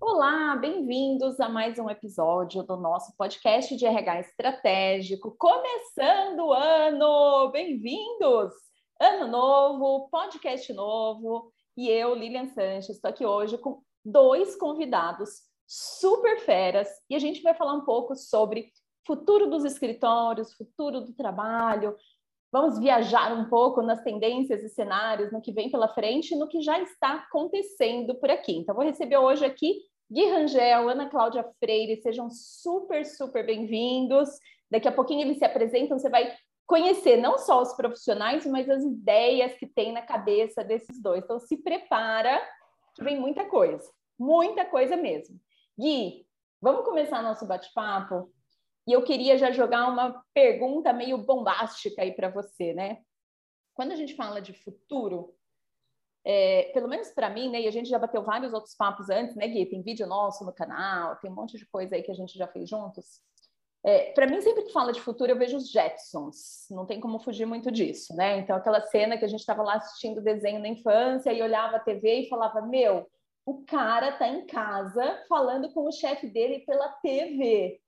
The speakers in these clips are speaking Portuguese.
Olá, bem-vindos a mais um episódio do nosso podcast de RH estratégico. Começando o ano! Bem-vindos! Ano novo, podcast novo, e eu, Lilian Sanches, estou aqui hoje com dois convidados super feras e a gente vai falar um pouco sobre futuro dos escritórios, futuro do trabalho. Vamos viajar um pouco nas tendências e cenários, no que vem pela frente no que já está acontecendo por aqui. Então, vou receber hoje aqui Gui Rangel, Ana Cláudia Freire, sejam super, super bem-vindos. Daqui a pouquinho eles se apresentam, você vai conhecer não só os profissionais, mas as ideias que tem na cabeça desses dois. Então, se prepara, que vem muita coisa, muita coisa mesmo. Gui, vamos começar nosso bate-papo? E eu queria já jogar uma pergunta meio bombástica aí para você, né? Quando a gente fala de futuro, é, pelo menos para mim, né? E a gente já bateu vários outros papos antes, né, Gui? Tem vídeo nosso no canal, tem um monte de coisa aí que a gente já fez juntos. É, para mim, sempre que fala de futuro, eu vejo os Jetsons. Não tem como fugir muito disso, né? Então, aquela cena que a gente estava lá assistindo desenho na infância e olhava a TV e falava: Meu, o cara tá em casa falando com o chefe dele pela TV,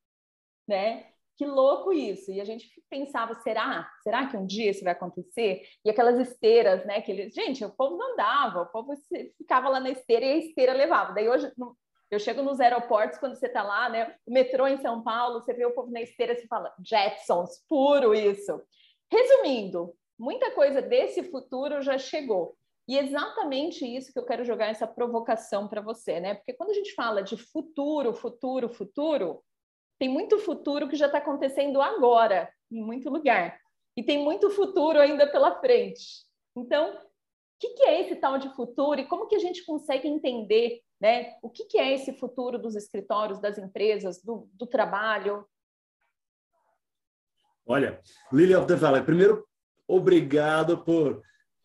né? Que louco isso! E a gente pensava: será? Será que um dia isso vai acontecer? E aquelas esteiras, né? Que eles... Gente, o povo não andava, o povo ficava lá na esteira e a esteira levava. Daí hoje eu chego nos aeroportos quando você está lá, né? O metrô em São Paulo, você vê o povo na esteira e fala, Jetsons, puro isso. Resumindo, muita coisa desse futuro já chegou. E exatamente isso que eu quero jogar essa provocação para você, né? Porque quando a gente fala de futuro, futuro, futuro, tem muito futuro que já está acontecendo agora, em muito lugar. E tem muito futuro ainda pela frente. Então, o que, que é esse tal de futuro e como que a gente consegue entender né? O que, que é esse futuro dos escritórios, das empresas, do, do trabalho? Olha, Lily of the Valley, primeiro, obrigado por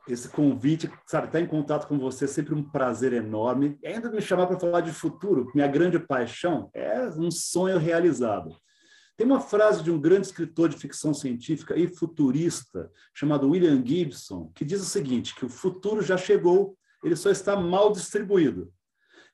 esse convite, sabe, estar em contato com você é sempre um prazer enorme. E ainda me chamar para falar de futuro, minha grande paixão, é um sonho realizado. Tem uma frase de um grande escritor de ficção científica e futurista, chamado William Gibson, que diz o seguinte, que o futuro já chegou, ele só está mal distribuído.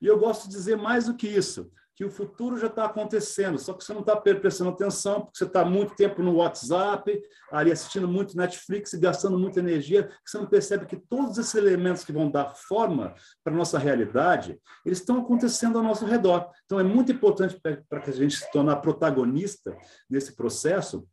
E eu gosto de dizer mais do que isso, que o futuro já está acontecendo, só que você não está prestando atenção, porque você está muito tempo no WhatsApp, ali assistindo muito Netflix e gastando muita energia, que você não percebe que todos esses elementos que vão dar forma para a nossa realidade, eles estão acontecendo ao nosso redor. Então, é muito importante para que a gente se torne protagonista nesse processo,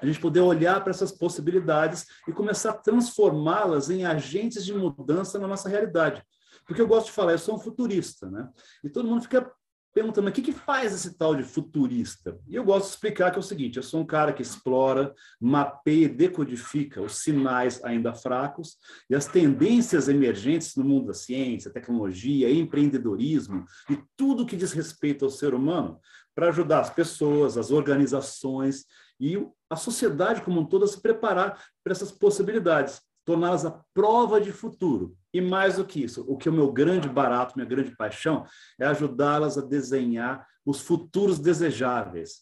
a gente poder olhar para essas possibilidades e começar a transformá-las em agentes de mudança na nossa realidade. Porque eu gosto de falar, eu sou um futurista, né? E todo mundo fica perguntando, o que, que faz esse tal de futurista? E eu gosto de explicar que é o seguinte, eu sou um cara que explora, mapeia e decodifica os sinais ainda fracos e as tendências emergentes no mundo da ciência, tecnologia, empreendedorismo e tudo que diz respeito ao ser humano para ajudar as pessoas, as organizações e a sociedade como um todo a se preparar para essas possibilidades torná-las a prova de futuro. E mais do que isso, o que é o meu grande barato, minha grande paixão, é ajudá-las a desenhar os futuros desejáveis.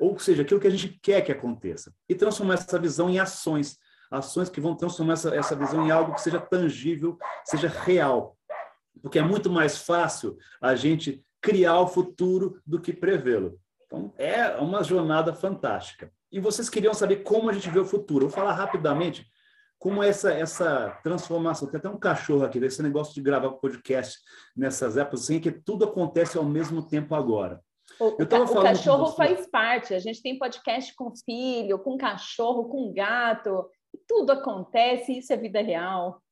Ou seja, aquilo que a gente quer que aconteça. E transformar essa visão em ações. Ações que vão transformar essa, essa visão em algo que seja tangível, seja real. Porque é muito mais fácil a gente criar o futuro do que prevê-lo. Então, é uma jornada fantástica. E vocês queriam saber como a gente vê o futuro. Vou falar rapidamente como essa essa transformação. Tem até um cachorro aqui, esse negócio de gravar podcast nessas épocas, assim, que tudo acontece ao mesmo tempo agora. O, o cachorro faz parte. A gente tem podcast com filho, com cachorro, com gato. Tudo acontece, isso é vida real.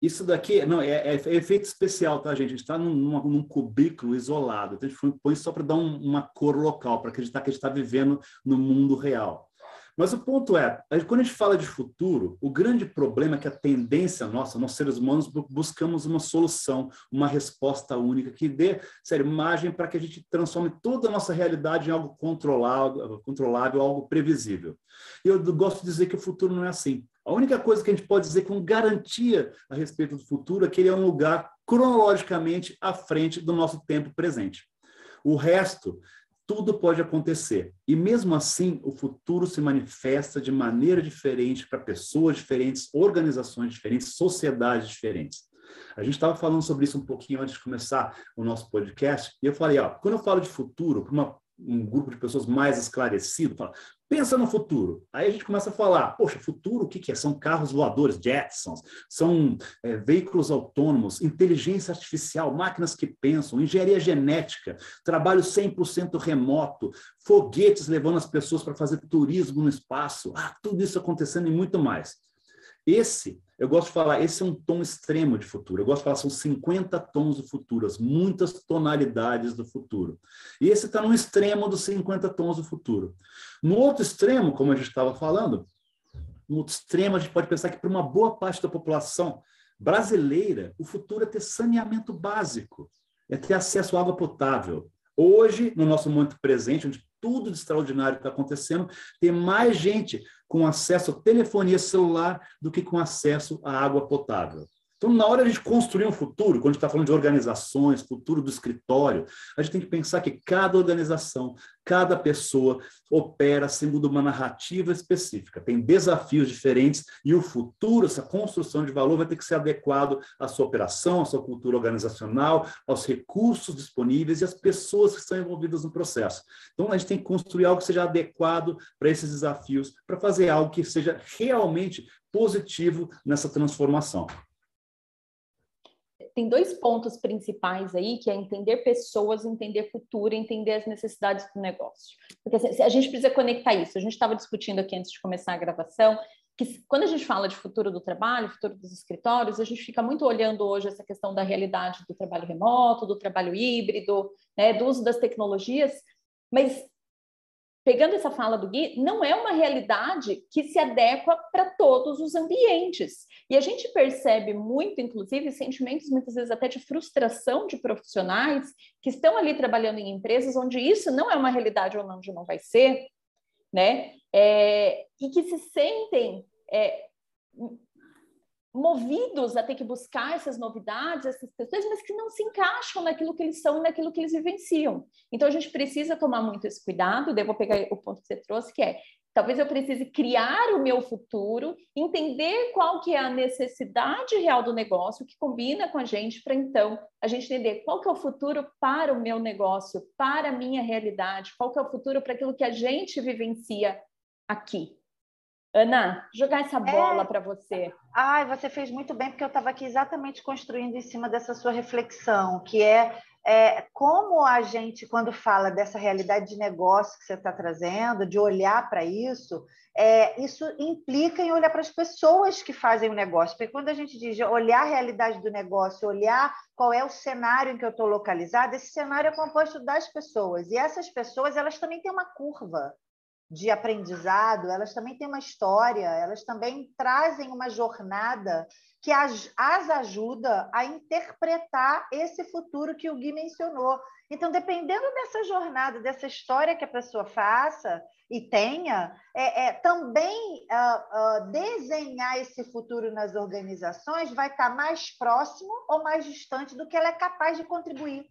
Isso daqui não é, é, é efeito especial, tá, gente? A gente está num, num, cubículo isolado. Então a gente põe só para dar um, uma cor local, para acreditar que a gente está vivendo no mundo real. Mas o ponto é, quando a gente fala de futuro, o grande problema é que a tendência nossa, nós seres humanos buscamos uma solução, uma resposta única que dê, sério, margem para que a gente transforme toda a nossa realidade em algo controlável, controlável, algo previsível. E eu gosto de dizer que o futuro não é assim. A única coisa que a gente pode dizer com garantia a respeito do futuro é que ele é um lugar cronologicamente à frente do nosso tempo presente. O resto tudo pode acontecer. E mesmo assim, o futuro se manifesta de maneira diferente para pessoas diferentes, organizações diferentes, sociedades diferentes. A gente estava falando sobre isso um pouquinho antes de começar o nosso podcast, e eu falei, ó, quando eu falo de futuro para um grupo de pessoas mais esclarecido, fala, Pensa no futuro. Aí a gente começa a falar, poxa, futuro o que, que é? São carros voadores, Jetsons, são é, veículos autônomos, inteligência artificial, máquinas que pensam, engenharia genética, trabalho 100% remoto, foguetes levando as pessoas para fazer turismo no espaço, ah, tudo isso acontecendo e muito mais. Esse, eu gosto de falar, esse é um tom extremo de futuro. Eu gosto de falar, são 50 tons do futuro, as muitas tonalidades do futuro. E esse está no extremo dos 50 tons do futuro. No outro extremo, como a gente estava falando, no outro extremo, a gente pode pensar que para uma boa parte da população brasileira, o futuro é ter saneamento básico, é ter acesso à água potável. Hoje, no nosso momento presente, onde tudo de extraordinário está acontecendo, tem mais gente com acesso à telefonia celular do que com acesso à água potável. Então, na hora de a gente construir um futuro, quando a gente está falando de organizações, futuro do escritório, a gente tem que pensar que cada organização, cada pessoa opera segundo uma narrativa específica, tem desafios diferentes e o futuro, essa construção de valor, vai ter que ser adequado à sua operação, à sua cultura organizacional, aos recursos disponíveis e às pessoas que estão envolvidas no processo. Então, a gente tem que construir algo que seja adequado para esses desafios, para fazer algo que seja realmente positivo nessa transformação tem dois pontos principais aí, que é entender pessoas, entender futuro, entender as necessidades do negócio. Porque assim, a gente precisa conectar isso. A gente estava discutindo aqui antes de começar a gravação que quando a gente fala de futuro do trabalho, futuro dos escritórios, a gente fica muito olhando hoje essa questão da realidade do trabalho remoto, do trabalho híbrido, né, do uso das tecnologias, mas pegando essa fala do Gui, não é uma realidade que se adequa para todos os ambientes. E a gente percebe muito, inclusive, sentimentos muitas vezes até de frustração de profissionais que estão ali trabalhando em empresas onde isso não é uma realidade ou onde não vai ser, né? É, e que se sentem é, movidos a ter que buscar essas novidades, essas questões, mas que não se encaixam naquilo que eles são, naquilo que eles vivenciam. Então a gente precisa tomar muito esse cuidado. Vou pegar o ponto que você trouxe, que é talvez eu precise criar o meu futuro, entender qual que é a necessidade real do negócio que combina com a gente para então a gente entender qual que é o futuro para o meu negócio, para a minha realidade, qual que é o futuro para aquilo que a gente vivencia aqui. Ana, jogar essa bola é... para você. Ai, você fez muito bem, porque eu estava aqui exatamente construindo em cima dessa sua reflexão, que é, é como a gente, quando fala dessa realidade de negócio que você está trazendo, de olhar para isso, é, isso implica em olhar para as pessoas que fazem o negócio. Porque quando a gente diz olhar a realidade do negócio, olhar qual é o cenário em que eu estou localizada, esse cenário é composto das pessoas. E essas pessoas, elas também têm uma curva de aprendizado, elas também têm uma história, elas também trazem uma jornada que as, as ajuda a interpretar esse futuro que o Gui mencionou. Então, dependendo dessa jornada, dessa história que a pessoa faça e tenha, é, é também uh, uh, desenhar esse futuro nas organizações vai estar mais próximo ou mais distante do que ela é capaz de contribuir.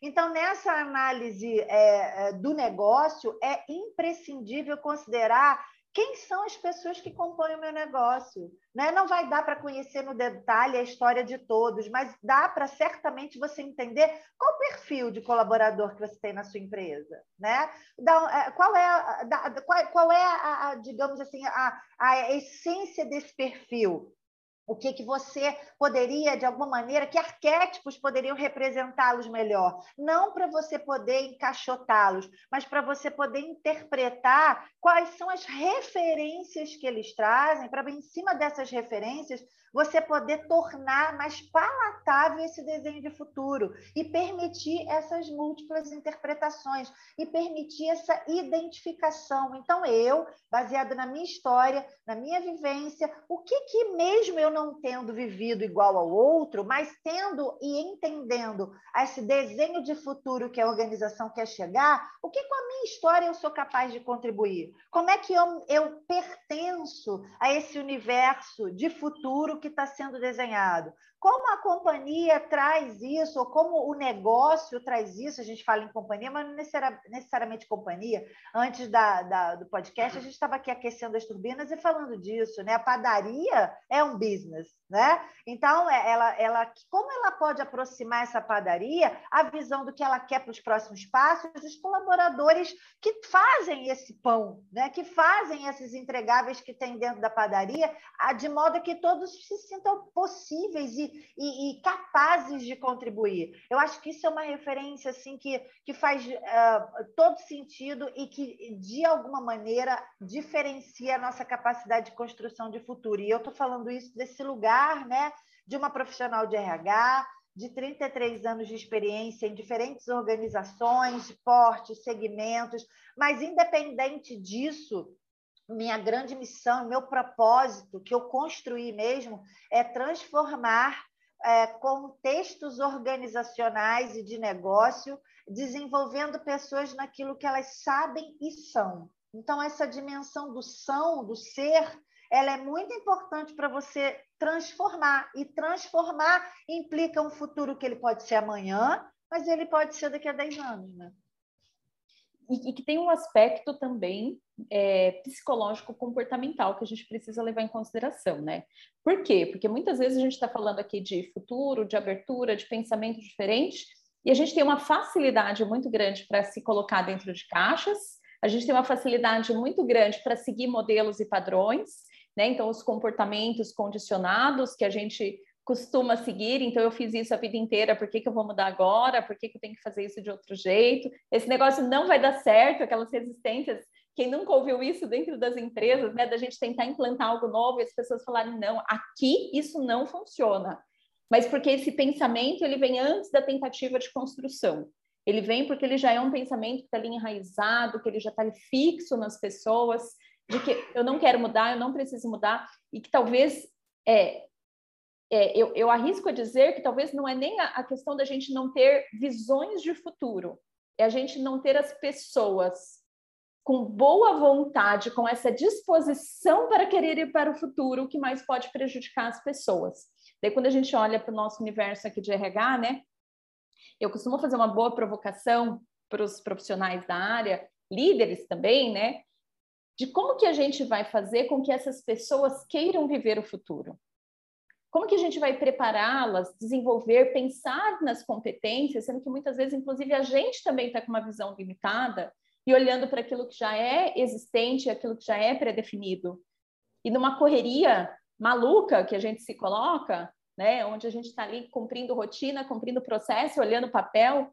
Então, nessa análise é, é, do negócio, é imprescindível considerar quem são as pessoas que compõem o meu negócio. Né? Não vai dar para conhecer no detalhe a história de todos, mas dá para certamente você entender qual o perfil de colaborador que você tem na sua empresa. Né? É, qual é, a, qual, qual é a, a, digamos assim, a, a essência desse perfil? O que, que você poderia, de alguma maneira, que arquétipos poderiam representá-los melhor. Não para você poder encaixotá-los, mas para você poder interpretar quais são as referências que eles trazem, para, em cima dessas referências, você poder tornar mais palatável esse desenho de futuro e permitir essas múltiplas interpretações e permitir essa identificação. Então, eu, baseado na minha história, na minha vivência, o que que mesmo eu não tendo vivido igual ao outro, mas tendo e entendendo esse desenho de futuro que a organização quer chegar, o que com a minha história eu sou capaz de contribuir? Como é que eu, eu pertenço a esse universo de futuro que está sendo desenhado? Como a companhia traz isso, ou como o negócio traz isso, a gente fala em companhia, mas não necessariamente companhia. Antes da, da, do podcast, a gente estava aqui aquecendo as turbinas e falando disso, né? A padaria é um business, né? Então, é, ela, ela, como ela pode aproximar essa padaria à visão do que ela quer para os próximos passos, dos colaboradores que fazem esse pão, né? que fazem esses entregáveis que tem dentro da padaria, de modo que todos se sintam possíveis e, e, e capazes de contribuir. Eu acho que isso é uma referência assim que, que faz uh, todo sentido e que, de alguma maneira, diferencia a nossa capacidade de construção de futuro. E eu estou falando isso desse lugar né, de uma profissional de RH, de 33 anos de experiência em diferentes organizações, portes, segmentos, mas independente disso, minha grande missão, meu propósito, que eu construí mesmo, é transformar é, contextos organizacionais e de negócio, desenvolvendo pessoas naquilo que elas sabem e são. Então, essa dimensão do são, do ser, ela é muito importante para você transformar. E transformar implica um futuro que ele pode ser amanhã, mas ele pode ser daqui a 10 anos, né? E, e que tem um aspecto também é, psicológico comportamental que a gente precisa levar em consideração, né? Por quê? Porque muitas vezes a gente está falando aqui de futuro, de abertura, de pensamento diferente, e a gente tem uma facilidade muito grande para se colocar dentro de caixas, a gente tem uma facilidade muito grande para seguir modelos e padrões, né? Então, os comportamentos condicionados que a gente costuma seguir, então eu fiz isso a vida inteira, por que, que eu vou mudar agora? Por que, que eu tenho que fazer isso de outro jeito? Esse negócio não vai dar certo, aquelas resistências. Quem nunca ouviu isso dentro das empresas, né? Da gente tentar implantar algo novo e as pessoas falarem, não, aqui isso não funciona. Mas porque esse pensamento ele vem antes da tentativa de construção. Ele vem porque ele já é um pensamento que está ali enraizado, que ele já está fixo nas pessoas, de que eu não quero mudar, eu não preciso mudar, e que talvez é, é, eu, eu, arrisco a dizer que talvez não é nem a, a, questão da gente não ter visões de futuro, é a gente não ter as pessoas com boa vontade, com essa disposição para querer ir para o futuro, que mais pode prejudicar as pessoas. Daí, quando a gente olha para o nosso universo aqui de RH, né, eu costumo fazer uma boa provocação para os profissionais da área, líderes também, né, de como que a gente vai fazer com que essas pessoas queiram viver o futuro. Como que a gente vai prepará-las, desenvolver, pensar nas competências, sendo que muitas vezes, inclusive, a gente também está com uma visão limitada e olhando para aquilo que já é existente, aquilo que já é pré-definido. E numa correria maluca que a gente se coloca, né, onde a gente está ali cumprindo rotina, cumprindo processo, olhando papel,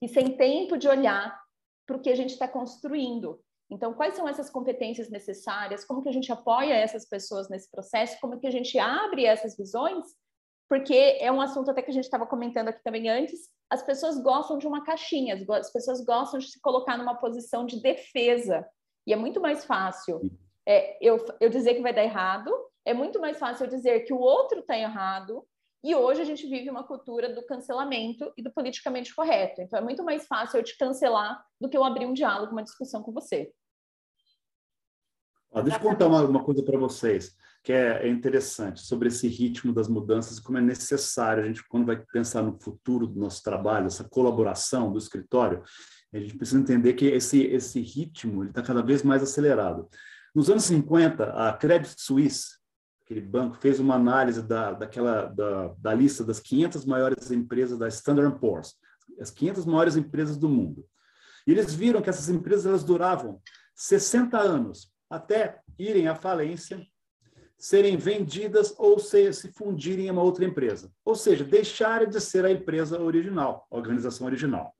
e sem tempo de olhar para o que a gente está construindo. Então, quais são essas competências necessárias? Como que a gente apoia essas pessoas nesse processo? Como que a gente abre essas visões? Porque é um assunto até que a gente estava comentando aqui também antes. As pessoas gostam de uma caixinha, as pessoas gostam de se colocar numa posição de defesa. E é muito mais fácil é, eu, eu dizer que vai dar errado, é muito mais fácil eu dizer que o outro está errado, e hoje a gente vive uma cultura do cancelamento e do politicamente correto. Então é muito mais fácil eu te cancelar do que eu abrir um diálogo, uma discussão com você. Ah, deixa eu contar uma, uma coisa para vocês que é, é, interessante sobre esse ritmo das mudanças e como é necessário a gente, quando vai pensar no futuro do nosso trabalho, essa colaboração do escritório, a gente precisa entender que esse, esse ritmo está cada vez mais acelerado. Nos anos 50, a Credit Suisse, aquele banco, fez uma análise da, daquela, da, da lista das 500 maiores empresas da Standard Poor's, as 500 maiores empresas do mundo. E eles viram que essas empresas elas duravam 60 anos até irem à falência, serem vendidas ou se, se fundirem em uma outra empresa. Ou seja, deixarem de ser a empresa original, a organização original.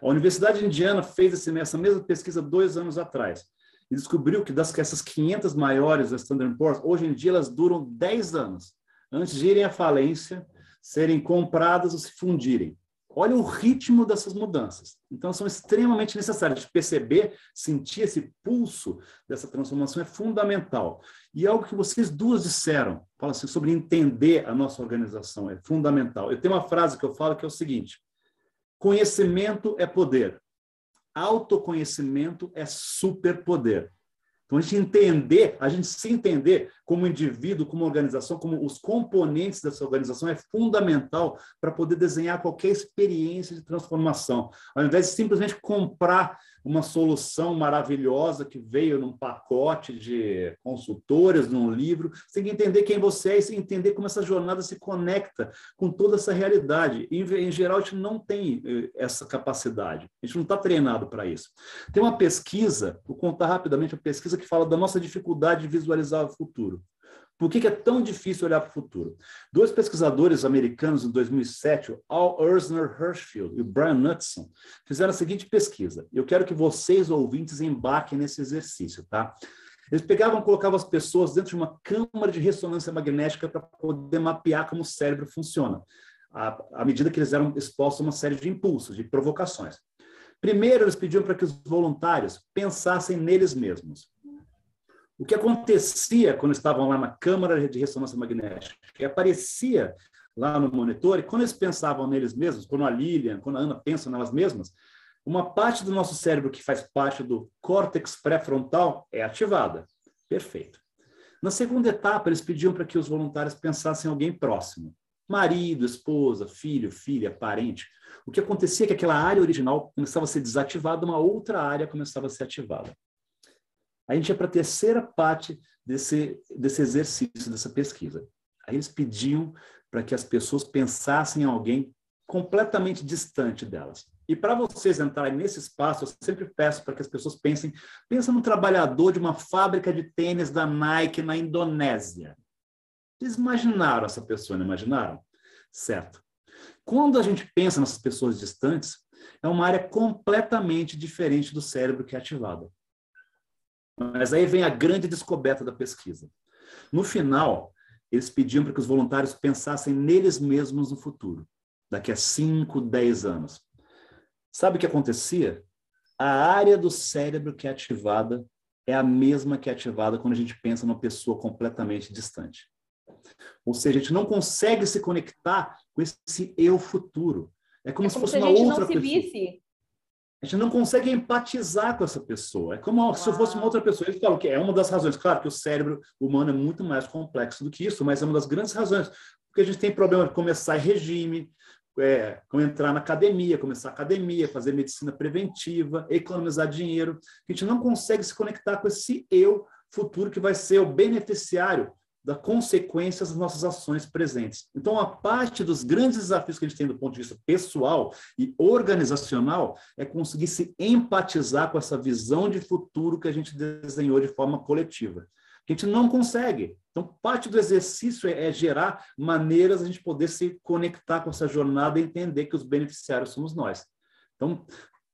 A Universidade Indiana fez essa mesma pesquisa dois anos atrás e descobriu que das essas 500 maiores da Standard Poor's, hoje em dia elas duram 10 anos antes de irem à falência, serem compradas ou se fundirem. Olha o ritmo dessas mudanças. Então, são extremamente necessárias. Perceber, sentir esse pulso dessa transformação é fundamental. E algo que vocês duas disseram, fala assim, sobre entender a nossa organização, é fundamental. Eu tenho uma frase que eu falo que é o seguinte: conhecimento é poder, autoconhecimento é superpoder. Então, a gente entender, a gente se entender como indivíduo, como organização, como os componentes dessa organização é fundamental para poder desenhar qualquer experiência de transformação. Ao invés de simplesmente comprar uma solução maravilhosa que veio num pacote de consultores, num livro, você tem que entender quem você é e entender como essa jornada se conecta com toda essa realidade. E, em geral, a gente não tem eh, essa capacidade, a gente não está treinado para isso. Tem uma pesquisa, vou contar rapidamente a pesquisa que fala da nossa dificuldade de visualizar o futuro. Por que, é tão difícil olhar para o futuro? Dois pesquisadores americanos em 2007, o Al Ersner Hirschfield e Brian Knudson, fizeram a seguinte pesquisa. Eu quero que vocês, ouvintes, embarquem nesse exercício, tá? Eles pegavam colocavam as pessoas dentro de uma câmara de ressonância magnética para poder mapear como o cérebro funciona, à, à medida que eles eram expostos a uma série de impulsos, de provocações. Primeiro, eles pediam para que os voluntários pensassem neles mesmos. O que acontecia quando estavam lá na câmara de ressonância magnética? Que aparecia lá no monitor, e quando eles pensavam neles mesmos, quando a Lilian, quando a Ana pensam nelas mesmas, uma parte do nosso cérebro que faz parte do córtex pré-frontal é ativada. Perfeito. Na segunda etapa, eles pediam para que os voluntários pensassem em alguém próximo. Marido, esposa, filho, filha, parente. O que acontecia é que aquela área original começava a ser desativada, uma outra área começava a ser ativada. A gente ia para a terceira parte desse, desse exercício, dessa pesquisa. Aí eles pediam para que as pessoas pensassem em alguém completamente distante delas. E para vocês entrarem nesse espaço, eu sempre peço para que as pessoas pensem, pensa no trabalhador de uma fábrica de tênis da Nike na Indonésia. Vocês imaginaram essa pessoa, não imaginaram? Certo. Quando a gente pensa nessas pessoas distantes, é uma área completamente diferente do cérebro que é ativada. Mas aí vem a grande descoberta da pesquisa. No final, eles pediam para que os voluntários pensassem neles mesmos no futuro, daqui a 5, 10 anos. Sabe o que acontecia? A área do cérebro que é ativada é a mesma que é ativada quando a gente pensa numa pessoa completamente distante. Ou seja, a gente não consegue se conectar com esse eu futuro. É como, é como se fosse se uma outra pessoa. Visse. A gente não consegue empatizar com essa pessoa. É como se fosse uma outra pessoa. Eles falam que é uma das razões. Claro que o cérebro humano é muito mais complexo do que isso, mas é uma das grandes razões. Porque a gente tem problema de começar regime, é, entrar na academia, começar academia, fazer medicina preventiva, economizar dinheiro. A gente não consegue se conectar com esse eu futuro que vai ser o beneficiário das consequências das nossas ações presentes. Então, a parte dos grandes desafios que a gente tem do ponto de vista pessoal e organizacional é conseguir se empatizar com essa visão de futuro que a gente desenhou de forma coletiva. Que a gente não consegue. Então, parte do exercício é, é gerar maneiras a gente poder se conectar com essa jornada e entender que os beneficiários somos nós. Então,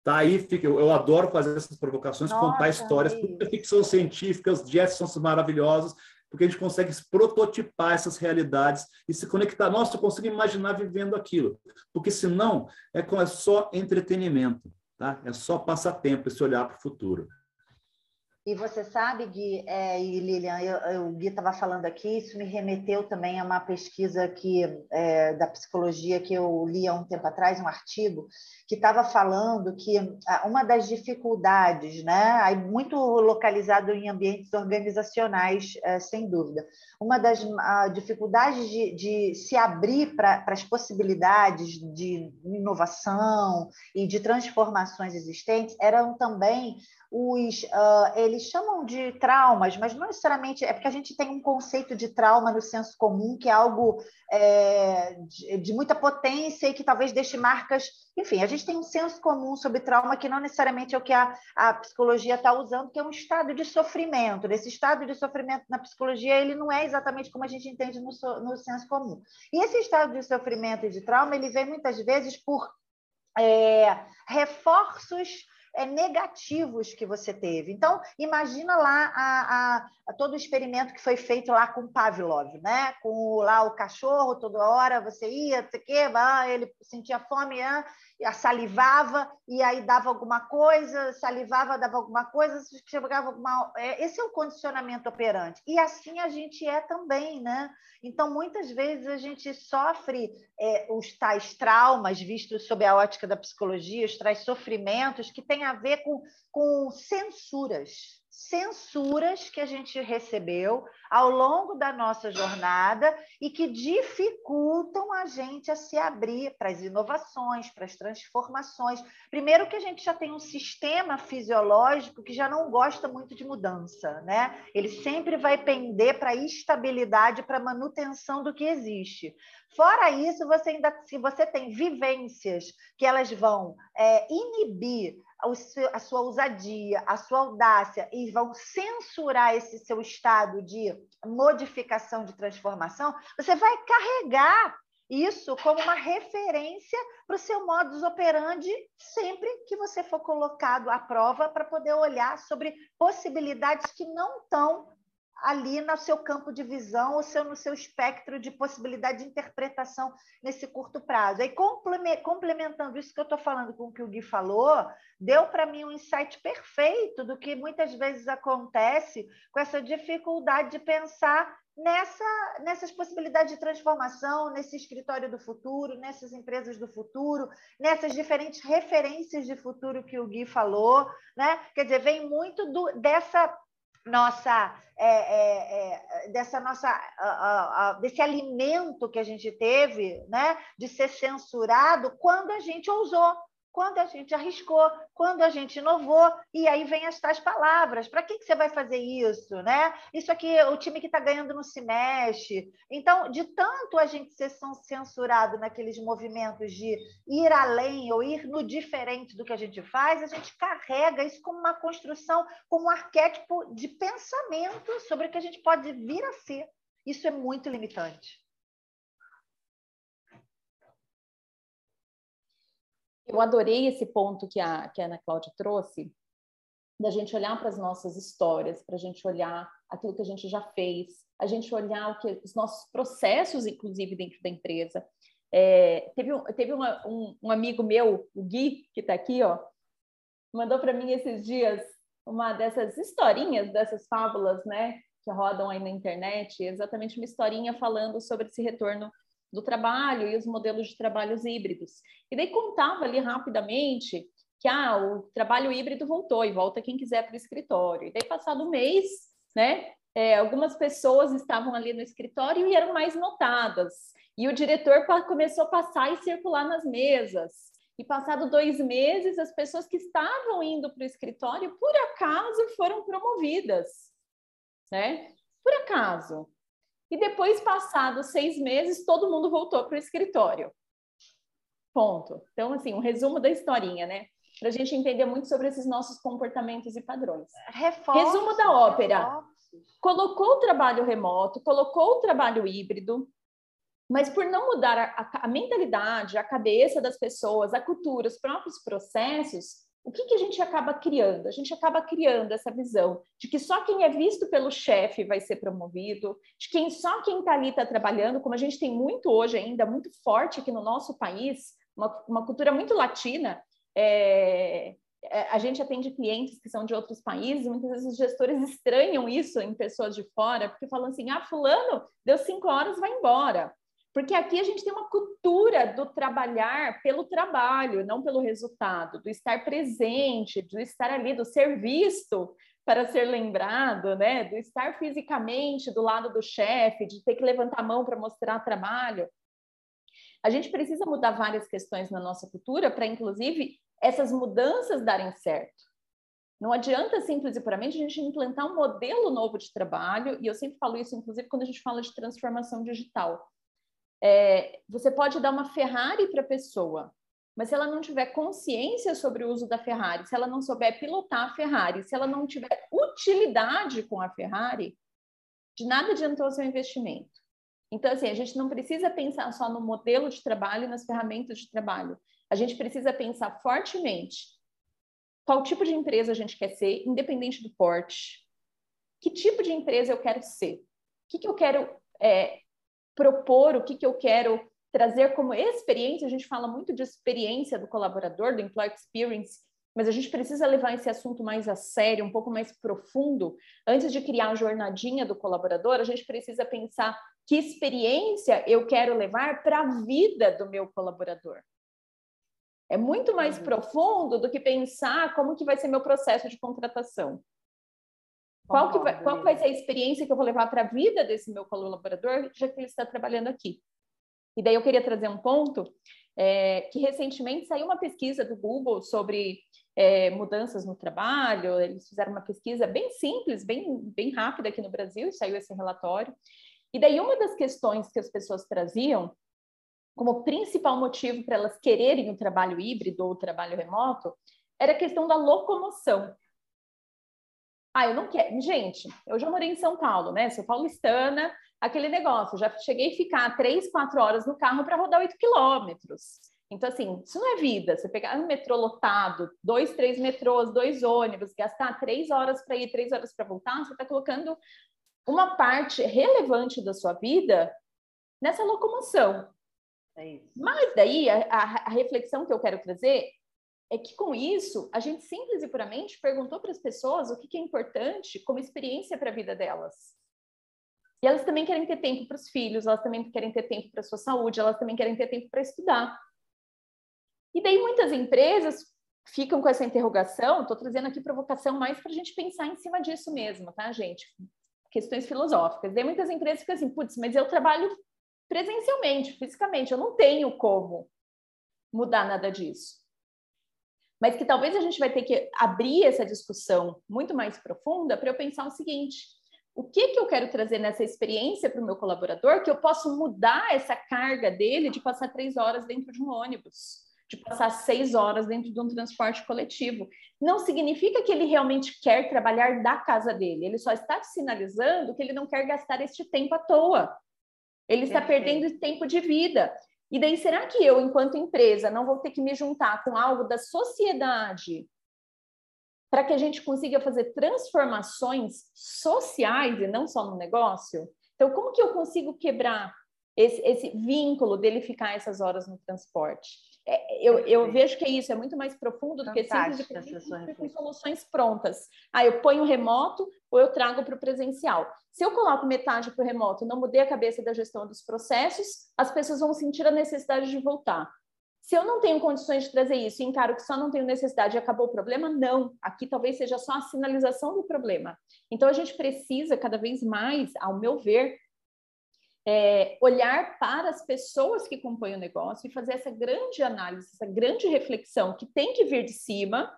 Tá aí, fica, eu, eu, adoro fazer essas provocações, Nossa, contar histórias, ficção científica, os jets são maravilhosos, porque a gente consegue prototipar essas realidades e se conectar. Nossa, eu consigo imaginar vivendo aquilo, porque senão é, é só entretenimento, tá? É só passatempo esse olhar para o futuro. E você sabe, Gui é, e Lilian, eu, eu, o Gui estava falando aqui, isso me remeteu também a uma pesquisa que, é, da psicologia que eu li há um tempo atrás, um artigo, que estava falando que uma das dificuldades, né, muito localizado em ambientes organizacionais, é, sem dúvida, uma das dificuldades de, de se abrir para as possibilidades de inovação e de transformações existentes eram também os uh, eles chamam de traumas, mas não necessariamente é porque a gente tem um conceito de trauma no senso comum que é algo é, de, de, muita potência e que talvez deixe marcas. Enfim, a gente tem um senso comum sobre trauma que não necessariamente é o que a, a psicologia está usando, que é um estado de sofrimento. Esse estado de sofrimento na psicologia ele não é exatamente como a gente entende no, no senso comum. E esse estado de sofrimento e de trauma ele vem muitas vezes por é, reforços é, negativos que você teve. Então, imagina lá a, a, a, todo o experimento que foi feito lá com Pavlov, né? Com lá o cachorro, toda hora você ia, sei o quê, ele sentia fome, salivava e aí dava alguma coisa, salivava, dava alguma coisa, chegava alguma... É, esse é o condicionamento operante. E assim a gente é também, né? Então, muitas vezes a gente sofre é, os tais traumas vistos sob a ótica da psicologia, os tais sofrimentos que têm a ver com, com censuras, censuras que a gente recebeu ao longo da nossa jornada e que dificultam a gente a se abrir para as inovações, para as transformações. Primeiro que a gente já tem um sistema fisiológico que já não gosta muito de mudança, né? Ele sempre vai pender para a estabilidade, para a manutenção do que existe. Fora isso, você ainda, se você tem vivências que elas vão é, inibir a sua ousadia, a sua audácia e vão censurar esse seu estado de modificação, de transformação, você vai carregar isso como uma referência para o seu modus operandi sempre que você for colocado à prova para poder olhar sobre possibilidades que não estão ali no seu campo de visão, ou seu, no seu espectro de possibilidade de interpretação nesse curto prazo. Aí, complementando isso que eu estou falando com o que o Gui falou, deu para mim um insight perfeito do que muitas vezes acontece com essa dificuldade de pensar nessa, nessas possibilidades de transformação, nesse escritório do futuro, nessas empresas do futuro, nessas diferentes referências de futuro que o Gui falou, né? Quer dizer, vem muito do, dessa nossa é, é, é, dessa nossa desse alimento que a gente teve, né, de ser censurado quando a gente ousou, quando a gente arriscou, quando a gente inovou, e aí vem as tais palavras. Para que, que você vai fazer isso? Né? Isso aqui, o time que está ganhando não se mexe. Então, de tanto a gente ser censurado naqueles movimentos de ir além ou ir no diferente do que a gente faz, a gente carrega isso como uma construção, como um arquétipo de pensamento sobre o que a gente pode vir a ser. Isso é muito limitante. Eu adorei esse ponto que a, que a Ana Cláudia trouxe, da gente olhar para as nossas histórias, para a gente olhar aquilo que a gente já fez, a gente olhar o que os nossos processos, inclusive dentro da empresa. É, teve um, teve uma, um, um, amigo meu, o Gui, que está aqui, ó, mandou para mim esses dias uma dessas historinhas, dessas fábulas, né, que rodam aí na internet, exatamente uma historinha falando sobre esse retorno do trabalho e os modelos de trabalhos híbridos. E daí contava ali rapidamente que ah, o trabalho híbrido voltou e volta quem quiser para o escritório. E daí, passado um mês, né, é, algumas pessoas estavam ali no escritório e eram mais notadas. E o diretor começou a passar e circular nas mesas. E passado dois meses, as pessoas que estavam indo para o escritório, por acaso, foram promovidas, né? Por acaso. E depois, passados seis meses, todo mundo voltou para o escritório. Ponto. Então, assim, um resumo da historinha, né? Para a gente entender muito sobre esses nossos comportamentos e padrões. Reforços, resumo da ópera. Reforços. Colocou o trabalho remoto, colocou o trabalho híbrido, mas por não mudar a, a, a mentalidade, a cabeça das pessoas, a cultura, os próprios processos, o que, que a gente acaba criando? A gente acaba criando essa visão de que só quem é visto pelo chefe vai ser promovido, de quem só quem está ali está trabalhando, como a gente tem muito hoje ainda, muito forte aqui no nosso país, uma, uma cultura muito latina. É, é, a gente atende clientes que são de outros países, muitas vezes os gestores estranham isso em pessoas de fora, porque falam assim: ah, fulano deu cinco horas, vai embora. Porque aqui a gente tem uma cultura do trabalhar pelo trabalho, não pelo resultado, do estar presente, do estar ali, do ser visto para ser lembrado, né? Do estar fisicamente do lado do chefe, de ter que levantar a mão para mostrar trabalho. A gente precisa mudar várias questões na nossa cultura para, inclusive, essas mudanças darem certo. Não adianta simples e puramente a gente implantar um modelo novo de trabalho, e eu sempre falo isso, inclusive, quando a gente fala de transformação digital é, você pode dar uma Ferrari para a pessoa, mas se ela não tiver consciência sobre o uso da Ferrari, se ela não souber pilotar a Ferrari, se ela não tiver utilidade com a Ferrari, de nada adiantou o seu investimento. Então, assim, a gente não precisa pensar só no modelo de trabalho e nas ferramentas de trabalho. A gente precisa pensar fortemente qual tipo de empresa a gente quer ser, independente do porte. Que tipo de empresa eu quero ser? O que, que eu quero é, propor o que, que eu quero trazer como experiência. A gente fala muito de experiência do colaborador, do employee experience, mas a gente precisa levar esse assunto mais a sério, um pouco mais profundo. Antes de criar a jornadinha do colaborador, a gente precisa pensar que experiência eu quero levar para a vida do meu colaborador. É muito mais uhum. profundo do que pensar como que vai ser meu processo de contratação. Qual, que vai, qual vai ser a experiência que eu vou levar para a vida desse meu colaborador, já que ele está trabalhando aqui? E daí eu queria trazer um ponto é, que recentemente saiu uma pesquisa do Google sobre é, mudanças no trabalho. Eles fizeram uma pesquisa bem simples, bem, bem rápida aqui no Brasil, e saiu esse relatório. E daí uma das questões que as pessoas traziam como principal motivo para elas quererem o trabalho híbrido ou o trabalho remoto era a questão da locomoção. Ah, eu não quero. Gente, eu já morei em São Paulo, né? Sou paulistana, aquele negócio. Já cheguei a ficar três, quatro horas no carro para rodar oito quilômetros. Então, assim, isso não é vida. Você pegar um metrô lotado, dois, três metrôs, dois ônibus, gastar três horas para ir, três horas para voltar, você está colocando uma parte relevante da sua vida nessa locomoção. É Mas daí, a, a, a reflexão que eu quero trazer é que com isso a gente simples e puramente perguntou para as pessoas o que, que é importante como experiência para a vida delas. E elas também querem ter tempo para os filhos, elas também querem ter tempo para a sua saúde, elas também querem ter tempo para estudar. E daí muitas empresas ficam com essa interrogação, estou trazendo aqui provocação mais para a gente pensar em cima disso mesmo, tá, gente? Questões filosóficas. Daí muitas empresas ficam assim, putz, mas eu trabalho presencialmente, fisicamente, eu não tenho como mudar nada disso mas que talvez a gente vai ter que abrir essa discussão muito mais profunda para eu pensar o seguinte: o que, que eu quero trazer nessa experiência para o meu colaborador que eu posso mudar essa carga dele de passar três horas dentro de um ônibus, de passar seis horas dentro de um transporte coletivo. Não significa que ele realmente quer trabalhar da casa dele, ele só está sinalizando que ele não quer gastar este tempo à toa. Ele está perdendo tempo de vida. E daí, será que eu, enquanto empresa, não vou ter que me juntar com algo da sociedade para que a gente consiga fazer transformações sociais e não só no negócio? Então, como que eu consigo quebrar esse, esse vínculo dele ficar essas horas no transporte? É, eu, eu, vejo que é isso, é muito mais profundo do que simplesmente com soluções prontas. Ah, eu ponho remoto ou eu trago para o presencial. Se eu coloco metade para o remoto e não mudei a cabeça da gestão dos processos, as pessoas vão sentir a necessidade de voltar. Se eu não tenho condições de trazer isso e encaro que só não tenho necessidade e acabou o problema, não. Aqui talvez seja só a sinalização do problema. Então, a gente precisa cada vez mais, ao meu ver, é, olhar para as pessoas que compõem o negócio e fazer essa grande análise, essa grande reflexão que tem que vir de cima,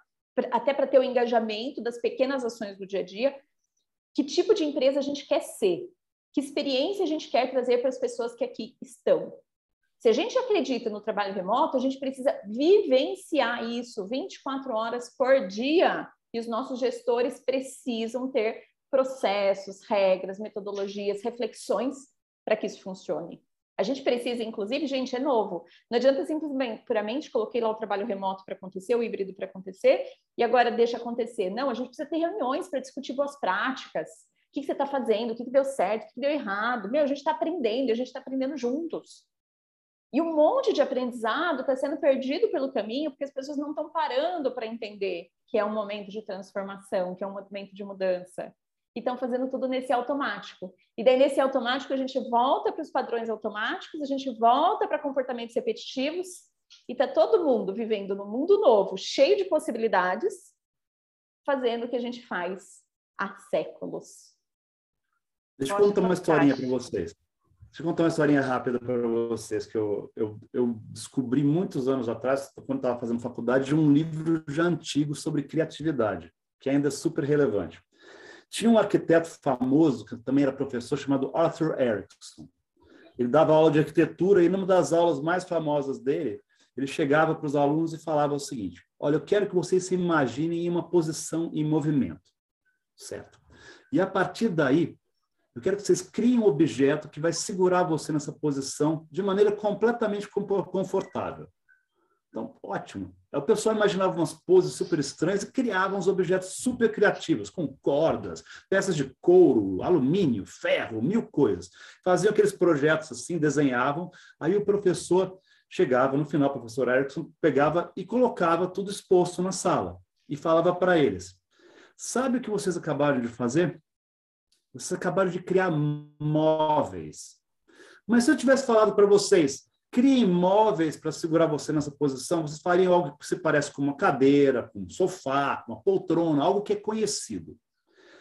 até para ter o engajamento das pequenas ações do dia a dia. Que tipo de empresa a gente quer ser? Que experiência a gente quer trazer para as pessoas que aqui estão? Se a gente acredita no trabalho remoto, a gente precisa vivenciar isso 24 horas por dia. E os nossos gestores precisam ter processos, regras, metodologias, reflexões para que isso funcione. A gente precisa, inclusive, gente, é novo. Não adianta simplesmente, puramente, coloquei lá o trabalho remoto para acontecer, o híbrido para acontecer, e agora deixa acontecer. Não, a gente precisa ter reuniões para discutir boas práticas. O que, que você está fazendo? O que, que deu certo? O que, que deu errado? Meu, a gente está aprendendo, a gente está aprendendo juntos. E um monte de aprendizado está sendo perdido pelo caminho porque as pessoas não estão parando para entender que é um momento de transformação, que é um momento de mudança e estão fazendo tudo nesse automático. E daí, nesse automático, a gente volta para os padrões automáticos, a gente volta para comportamentos repetitivos, e está todo mundo vivendo num mundo novo, cheio de possibilidades, fazendo o que a gente faz há séculos. Deixa eu contar uma historinha para vocês. Deixa eu contar uma historinha rápida para vocês que eu, eu, eu, descobri muitos anos atrás, quando estava fazendo faculdade, de um livro já antigo sobre criatividade, que ainda é super relevante. Tinha um arquiteto famoso, que também era professor, chamado Arthur Erickson. Ele dava aula de arquitetura e numa das aulas mais famosas dele, ele chegava para os alunos e falava o seguinte: Olha, eu quero que vocês se imaginem em uma posição em movimento, certo? E a partir daí, eu quero que vocês criem um objeto que vai segurar você nessa posição de maneira completamente confortável. Então, ótimo. O pessoal imaginava umas poses super estranhas e criava uns objetos super criativos, com cordas, peças de couro, alumínio, ferro, mil coisas. Faziam aqueles projetos assim, desenhavam, aí o professor chegava no final, o professor Erickson pegava e colocava tudo exposto na sala e falava para eles: Sabe o que vocês acabaram de fazer? Vocês acabaram de criar móveis. Mas se eu tivesse falado para vocês, Criem móveis para segurar você nessa posição. Vocês fariam algo que se parece com uma cadeira, com um sofá, uma poltrona, algo que é conhecido.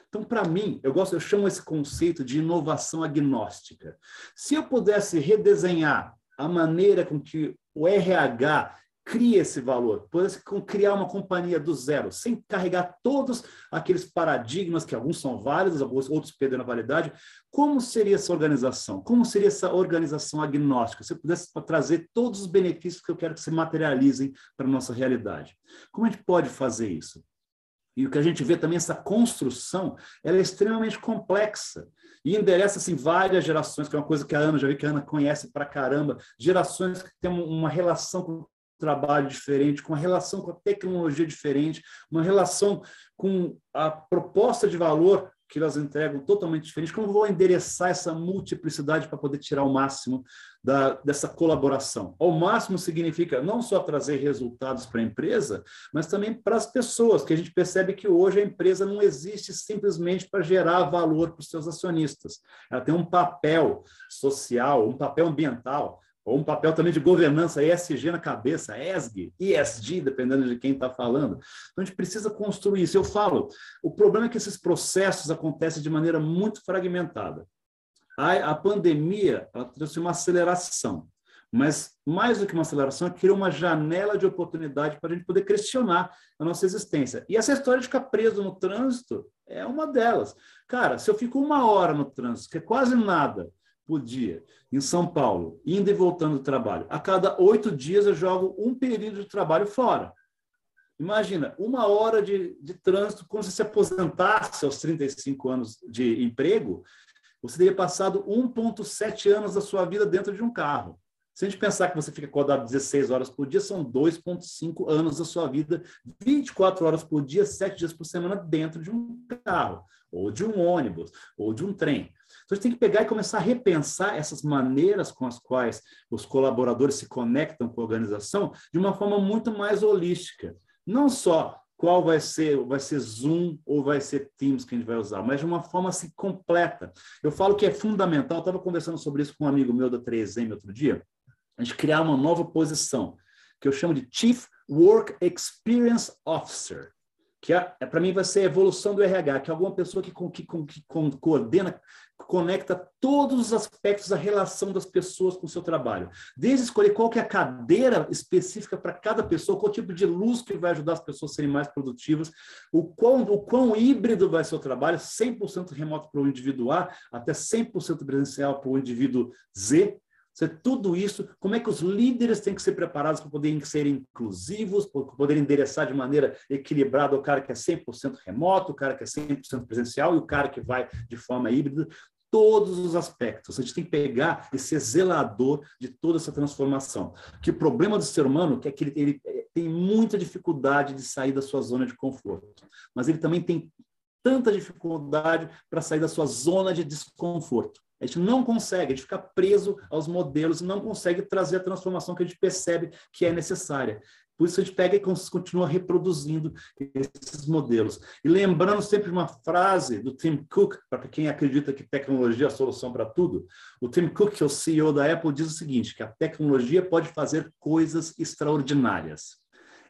Então, para mim, eu gosto, eu chamo esse conceito de inovação agnóstica. Se eu pudesse redesenhar a maneira com que o RH cria esse valor, pudesse criar uma companhia do zero, sem carregar todos aqueles paradigmas, que alguns são válidos, alguns outros perdendo a validade, como seria essa organização? Como seria essa organização agnóstica? Se eu pudesse trazer todos os benefícios que eu quero que se materializem para a nossa realidade. Como a gente pode fazer isso? E o que a gente vê também, essa construção, ela é extremamente complexa. E endereça assim, várias gerações, que é uma coisa que a Ana, já vi que a Ana conhece para caramba, gerações que têm uma relação com trabalho diferente, com uma relação com a tecnologia diferente, uma relação com a proposta de valor que elas entregam totalmente diferente. Como vou endereçar essa multiplicidade para poder tirar o máximo da, dessa colaboração? O máximo significa não só trazer resultados para a empresa, mas também para as pessoas, que a gente percebe que hoje a empresa não existe simplesmente para gerar valor para os seus acionistas. Ela tem um papel social, um papel ambiental, ou um papel também de governança ESG na cabeça, ESG, ESG, dependendo de quem está falando. Então, a gente precisa construir isso. Eu falo, o problema é que esses processos acontecem de maneira muito fragmentada. A, a pandemia ela trouxe uma aceleração, mas mais do que uma aceleração, criou uma janela de oportunidade para a gente poder questionar a nossa existência. E essa história de ficar preso no trânsito é uma delas. Cara, se eu fico uma hora no trânsito, que é quase nada, por dia em São Paulo, indo e voltando do trabalho. A cada oito dias eu jogo um período de trabalho fora. Imagina, uma hora de, de trânsito, quando você se aposentasse aos 35 anos de emprego, você teria passado 1,7 anos da sua vida dentro de um carro. Se a gente pensar que você fica acordado 16 horas por dia, são 2,5 anos da sua vida, 24 horas por dia, 7 dias por semana dentro de um carro, ou de um ônibus, ou de um trem. Então, a gente tem que pegar e começar a repensar essas maneiras com as quais os colaboradores se conectam com a organização de uma forma muito mais holística. Não só qual vai ser, vai ser Zoom ou vai ser Teams que a gente vai usar, mas de uma forma assim completa. Eu falo que é fundamental, estava conversando sobre isso com um amigo meu da 3M outro dia, a gente criar uma nova posição, que eu chamo de Chief Work Experience Officer que é, é para mim vai ser a evolução do RH, que é alguma pessoa que, que, que, que coordena, conecta todos os aspectos da relação das pessoas com o seu trabalho. Desde escolher qual que é a cadeira específica para cada pessoa, qual tipo de luz que vai ajudar as pessoas a serem mais produtivas, o quão, o quão híbrido vai ser o trabalho, 100% remoto para o indivíduo A, até 100% presencial para o indivíduo Z, ser tudo isso, como é que os líderes têm que ser preparados para poderem ser inclusivos, para poderem endereçar de maneira equilibrada o cara que é 100% remoto, o cara que é 100% presencial e o cara que vai de forma híbrida, todos os aspectos. A gente tem que pegar e ser zelador de toda essa transformação. Que o problema do ser humano é que ele, ele tem muita dificuldade de sair da sua zona de conforto, mas ele também tem tanta dificuldade para sair da sua zona de desconforto. A gente não consegue, a gente fica preso aos modelos não consegue trazer a transformação que a gente percebe que é necessária. Por isso a gente pega e continua reproduzindo esses modelos. E lembrando sempre uma frase do Tim Cook, para quem acredita que tecnologia é a solução para tudo, o Tim Cook, que é o CEO da Apple, diz o seguinte, que a tecnologia pode fazer coisas extraordinárias.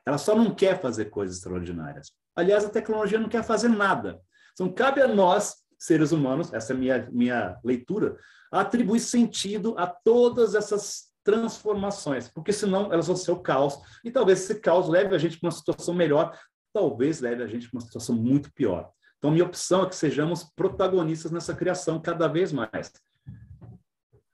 Ela só não quer fazer coisas extraordinárias. Aliás, a tecnologia não quer fazer nada. Então, cabe a nós seres humanos, essa é minha, minha leitura, atribuir sentido a todas essas transformações, porque senão elas vão ser o caos, e talvez esse caos leve a gente para uma situação melhor, talvez leve a gente para uma situação muito pior. Então, minha opção é que sejamos protagonistas nessa criação cada vez mais.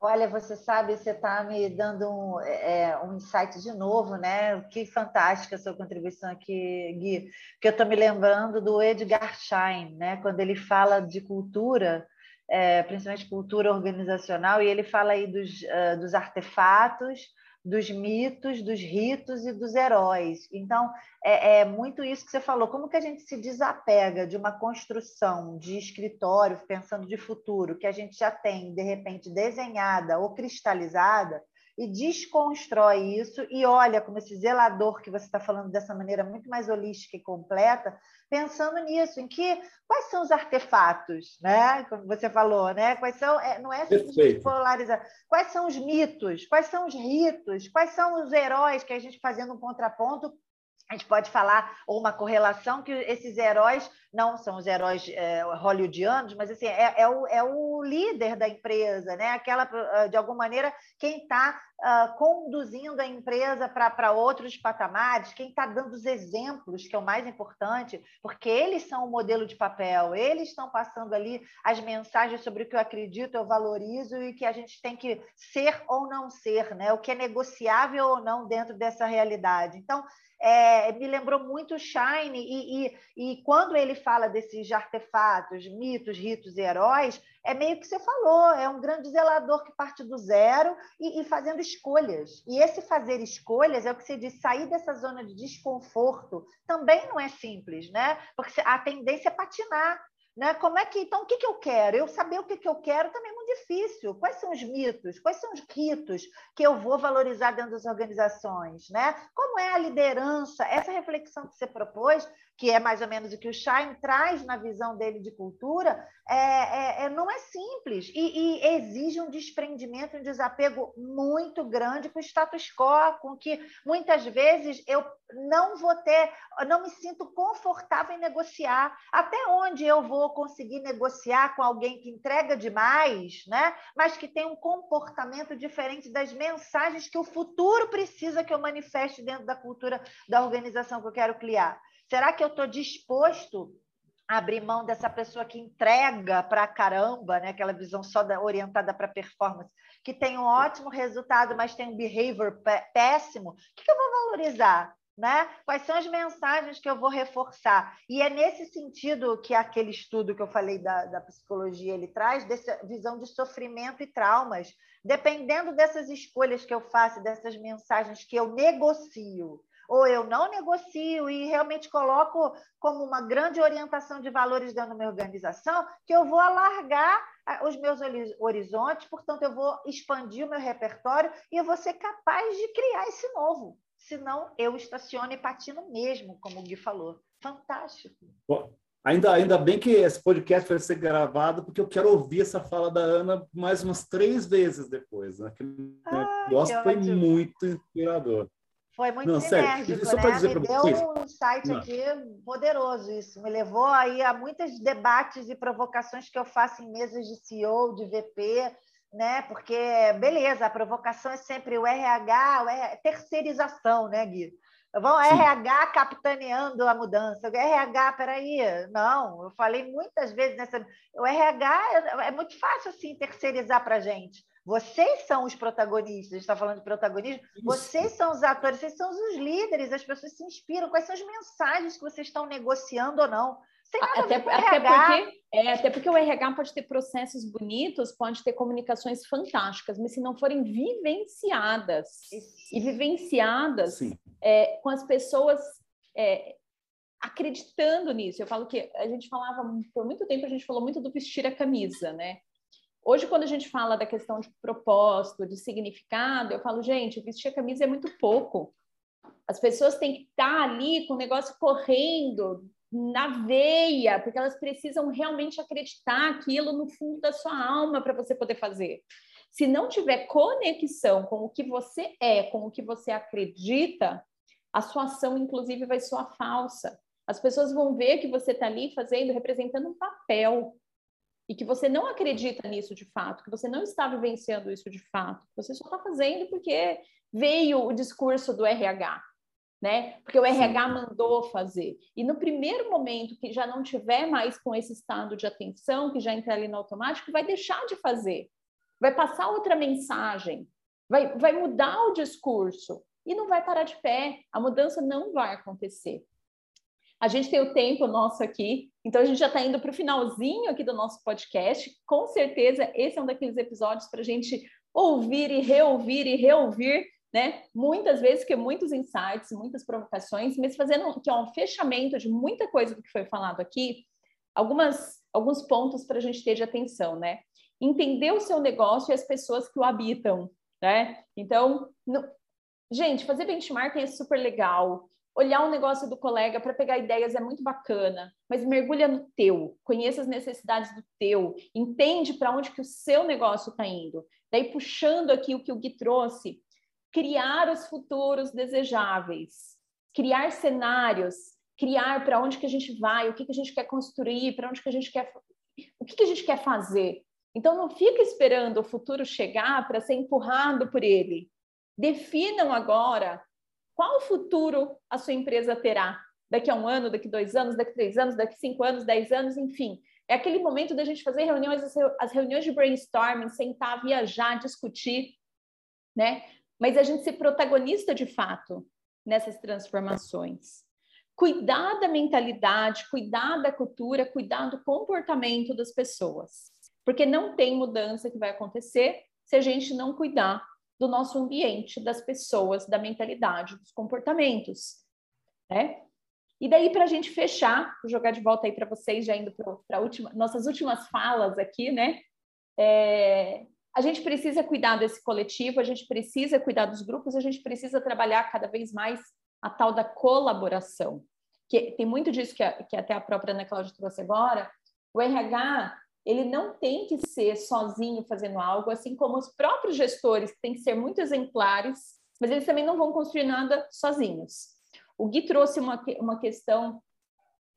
Olha, você sabe, você está me dando um, é, é, um insight de novo, né? Que fantástica a sua contribuição aqui, Gui. Porque eu estou me lembrando do Edgar Schein, né? Quando ele fala de cultura, é, principalmente cultura organizacional, e ele fala aí dos, uh, dos artefatos, dos mitos, dos ritos e dos heróis. Então, é, é, muito isso que você falou. Como que a gente se desapega de uma construção de escritório, pensando de futuro, que a gente já tem, de repente, desenhada ou cristalizada, e desconstrói isso e olha como esse zelador que você está falando dessa maneira muito mais holística e completa, pensando nisso, em que quais são os artefatos, né? Como você falou, né? Quais são, é, não é simplesmente polarizar. Quais são os mitos? Quais são os ritos? Quais são os heróis que a gente fazendo um contraponto a gente pode falar ou uma correlação que esses heróis não são os heróis é, hollywoodianos, mas assim, é, é, o, é o líder da empresa, né? Aquela, ah, de alguma maneira, quem está uh, ah, conduzindo a empresa para outros patamares, quem está dando os exemplos, que é o mais importante, porque eles são o modelo de papel, eles estão passando ali as mensagens sobre o que eu acredito, eu valorizo e que a gente tem que ser ou não ser, né? O que é negociável ou não dentro dessa realidade. Então, é, me lembrou muito Shine, e, e, e, quando ele fala desses artefatos, mitos, ritos e heróis, é meio que você falou, é um grande zelador que parte do zero e, e fazendo escolhas. E esse fazer escolhas é o que você diz, sair dessa zona de desconforto também não é simples, né? Porque a tendência é patinar. Né? Como é que então o que, que eu quero? Eu saber o que, que eu quero também é muito difícil. Quais são os mitos? Quais são os ritos que eu vou valorizar dentro das organizações? Né? Como é a liderança? Essa reflexão que você propôs, que é mais ou menos o que o Shine traz na visão dele de cultura, é, é, é não é simples e, e, exige um desprendimento, um desapego muito grande com o status quo, com que muitas vezes eu não vou ter, não me sinto confortável em negociar. Até onde eu vou conseguir negociar com alguém que entrega demais, né? mas que tem um comportamento diferente das mensagens que o futuro precisa que eu manifeste dentro da cultura da organização que eu quero criar? Será que eu estou disposto a abrir mão dessa pessoa que entrega para caramba, né? aquela visão só da, orientada para performance, que tem um ótimo resultado, mas tem um behavior péssimo? O que, que eu vou valorizar? Né? Quais são as mensagens que eu vou reforçar? E é nesse sentido que aquele estudo que eu falei da, da psicologia ele traz, dessa visão de sofrimento e traumas. Dependendo dessas escolhas que eu faço, dessas mensagens que eu negocio, ou eu não negocio e realmente coloco como uma grande orientação de valores dentro da minha organização, que eu vou alargar os meus horizontes, portanto, eu vou expandir o meu repertório e eu vou ser capaz de criar esse novo. Senão, eu estaciono e patino mesmo, como o Gui falou. Fantástico. Bom, ainda, ainda bem que esse podcast vai ser gravado, porque eu quero ouvir essa fala da Ana mais umas três vezes depois. Né? Que ah, negócio foi muito inspirador. Foi muito não, sinérgico, sério, né? Me deu vocês. um insight não. aqui poderoso isso. Me levou aí a muitos debates e provocações que eu faço em mesas de CEO, de VP, né? Porque, beleza, a provocação é sempre o RH, o RH terceirização, né, Gui? Vão RH capitaneando a mudança. O RH, peraí, não, eu falei muitas vezes nessa. O RH é, é muito fácil assim terceirizar para a gente. Vocês são os protagonistas, a gente está falando de protagonismo, Isso. vocês são os atores, vocês são os líderes, as pessoas se inspiram. Quais são as mensagens que vocês estão negociando ou não? Até, até, porque, é, até porque o RH pode ter processos bonitos, pode ter comunicações fantásticas, mas se não forem vivenciadas e vivenciadas é, com as pessoas é, acreditando nisso. Eu falo que a gente falava, por muito tempo, a gente falou muito do vestir a camisa, né? Hoje, quando a gente fala da questão de propósito, de significado, eu falo, gente, vestir a camisa é muito pouco. As pessoas têm que estar ali com o negócio correndo na veia, porque elas precisam realmente acreditar aquilo no fundo da sua alma para você poder fazer. Se não tiver conexão com o que você é, com o que você acredita, a sua ação, inclusive, vai soar falsa. As pessoas vão ver que você está ali fazendo, representando um papel e que você não acredita nisso de fato, que você não está vivenciando isso de fato, você só está fazendo porque veio o discurso do RH, né? Porque o RH Sim. mandou fazer. E no primeiro momento que já não tiver mais com esse estado de atenção, que já entra ali no automático, vai deixar de fazer, vai passar outra mensagem, vai, vai mudar o discurso e não vai parar de pé. A mudança não vai acontecer. A gente tem o tempo nosso aqui, então a gente já está indo para o finalzinho aqui do nosso podcast. Com certeza, esse é um daqueles episódios para a gente ouvir e reouvir e reouvir, né? Muitas vezes, que muitos insights, muitas provocações, mas fazendo que é um fechamento de muita coisa do que foi falado aqui, algumas, alguns pontos para a gente ter de atenção, né? Entender o seu negócio e as pessoas que o habitam, né? Então, no... gente, fazer benchmarking é super legal olhar o negócio do colega para pegar ideias é muito bacana, mas mergulha no teu, conheça as necessidades do teu, entende para onde que o seu negócio está indo. Daí puxando aqui o que o Gui trouxe, criar os futuros desejáveis, criar cenários, criar para onde que a gente vai, o que, que a gente quer construir, para onde que a gente quer, o que, que a gente quer fazer. Então não fica esperando o futuro chegar para ser empurrado por ele. Definam agora qual futuro a sua empresa terá daqui a um ano, daqui a dois anos, daqui a três anos, daqui a cinco anos, dez anos, enfim. É aquele momento da gente fazer reuniões, as reuniões de brainstorming, sentar, viajar, discutir, né? Mas a gente ser protagonista de fato nessas transformações. Cuidar da mentalidade, cuidar da cultura, cuidar do comportamento das pessoas. Porque não tem mudança que vai acontecer se a gente não cuidar do nosso ambiente, das pessoas, da mentalidade, dos comportamentos. Né? E daí, para a gente fechar, vou jogar de volta aí para vocês, já indo para última, nossas últimas falas aqui, né? É, a gente precisa cuidar desse coletivo, a gente precisa cuidar dos grupos, a gente precisa trabalhar cada vez mais a tal da colaboração. Que tem muito disso que, a, que até a própria Ana Cláudia trouxe agora. O RH, ele não tem que ser sozinho fazendo algo, assim como os próprios gestores têm que ser muito exemplares, mas eles também não vão construir nada sozinhos. O Gui trouxe uma, uma questão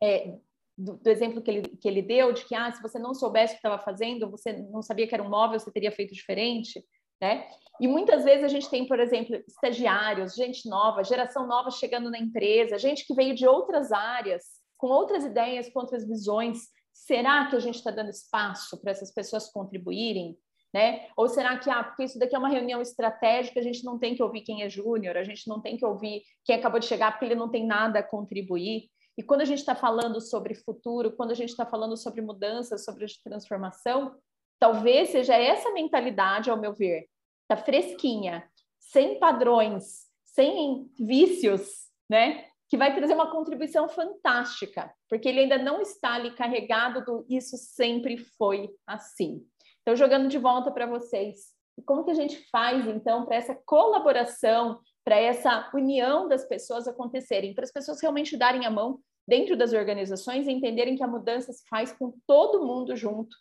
é, do, do, exemplo que ele, que ele deu, de que ah, se você não soubesse o que estava fazendo, você não sabia que era um móvel, você teria feito diferente. Né? E muitas vezes a gente tem, por exemplo, estagiários, gente nova, geração nova chegando na empresa, gente que veio de outras áreas, com outras ideias, com outras visões. Será que a gente está dando espaço para essas pessoas contribuírem? Né? Ou será que, ah, porque isso daqui é uma reunião estratégica, a gente não tem que ouvir quem é júnior, a gente não tem que ouvir quem acabou de chegar, porque ele não tem nada a contribuir. E quando a gente está falando sobre futuro, quando a gente está falando sobre mudança, sobre transformação, talvez seja essa mentalidade, ao meu ver, tá fresquinha, sem padrões, sem vícios, né? Que vai trazer uma contribuição fantástica, porque ele ainda não está ali carregado do isso sempre foi assim. Então, jogando de volta para vocês, como que a gente faz, então, para essa colaboração, para essa união das pessoas acontecerem, para as pessoas realmente darem a mão dentro das organizações e entenderem que a mudança se faz com todo mundo junto,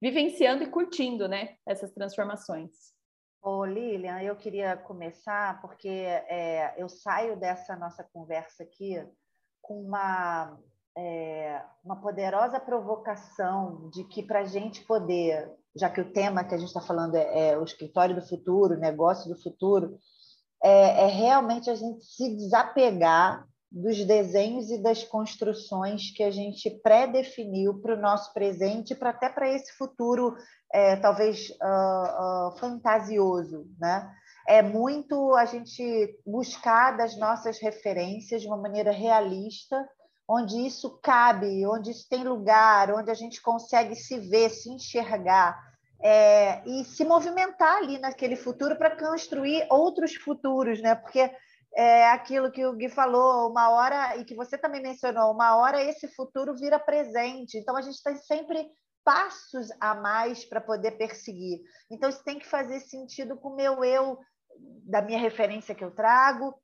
vivenciando e curtindo, né, essas transformações. Ô, Lilian, eu queria começar porque é, eu saio dessa nossa conversa aqui com uma, é, uma poderosa provocação de que para a gente poder já que o tema que a gente está falando é, é, o escritório do futuro, o negócio do futuro, é, é realmente a gente se desapegar dos desenhos e das construções que a gente pré-definiu para o nosso presente, para até para esse futuro é, talvez uh, uh, fantasioso, né? É muito a gente buscar das nossas referências de uma maneira realista onde isso cabe, onde isso tem lugar, onde a gente consegue se ver, se enxergar é, e se movimentar ali naquele futuro para construir outros futuros, né? Porque é aquilo que o Gui falou, uma hora, e que você também mencionou, uma hora esse futuro vira presente. Então a gente tem sempre passos a mais para poder perseguir. Então isso tem que fazer sentido com o meu eu, da minha referência que eu trago,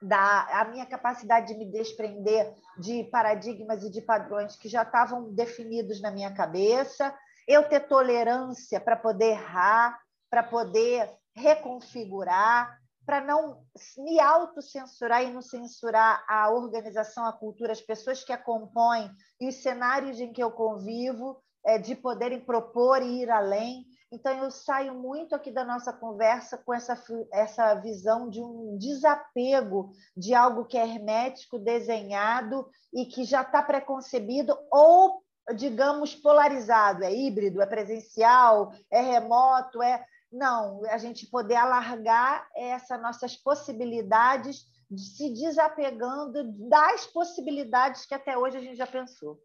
da a minha capacidade de me desprender de paradigmas e de padrões que já estavam definidos na minha cabeça, eu ter tolerância para poder errar, para poder reconfigurar, para não me autocensurar e não censurar a organização, a cultura, as pessoas que a compõem e os cenários em que eu convivo, é, de poderem propor e ir além. Então, eu saio muito aqui da nossa conversa com essa, essa visão de um desapego de algo que é hermético, desenhado e que já está preconcebido ou, digamos, polarizado. É híbrido, é presencial, é remoto, é. Não, a gente poder alargar essas nossas possibilidades, de se desapegando das possibilidades que até hoje a gente já pensou.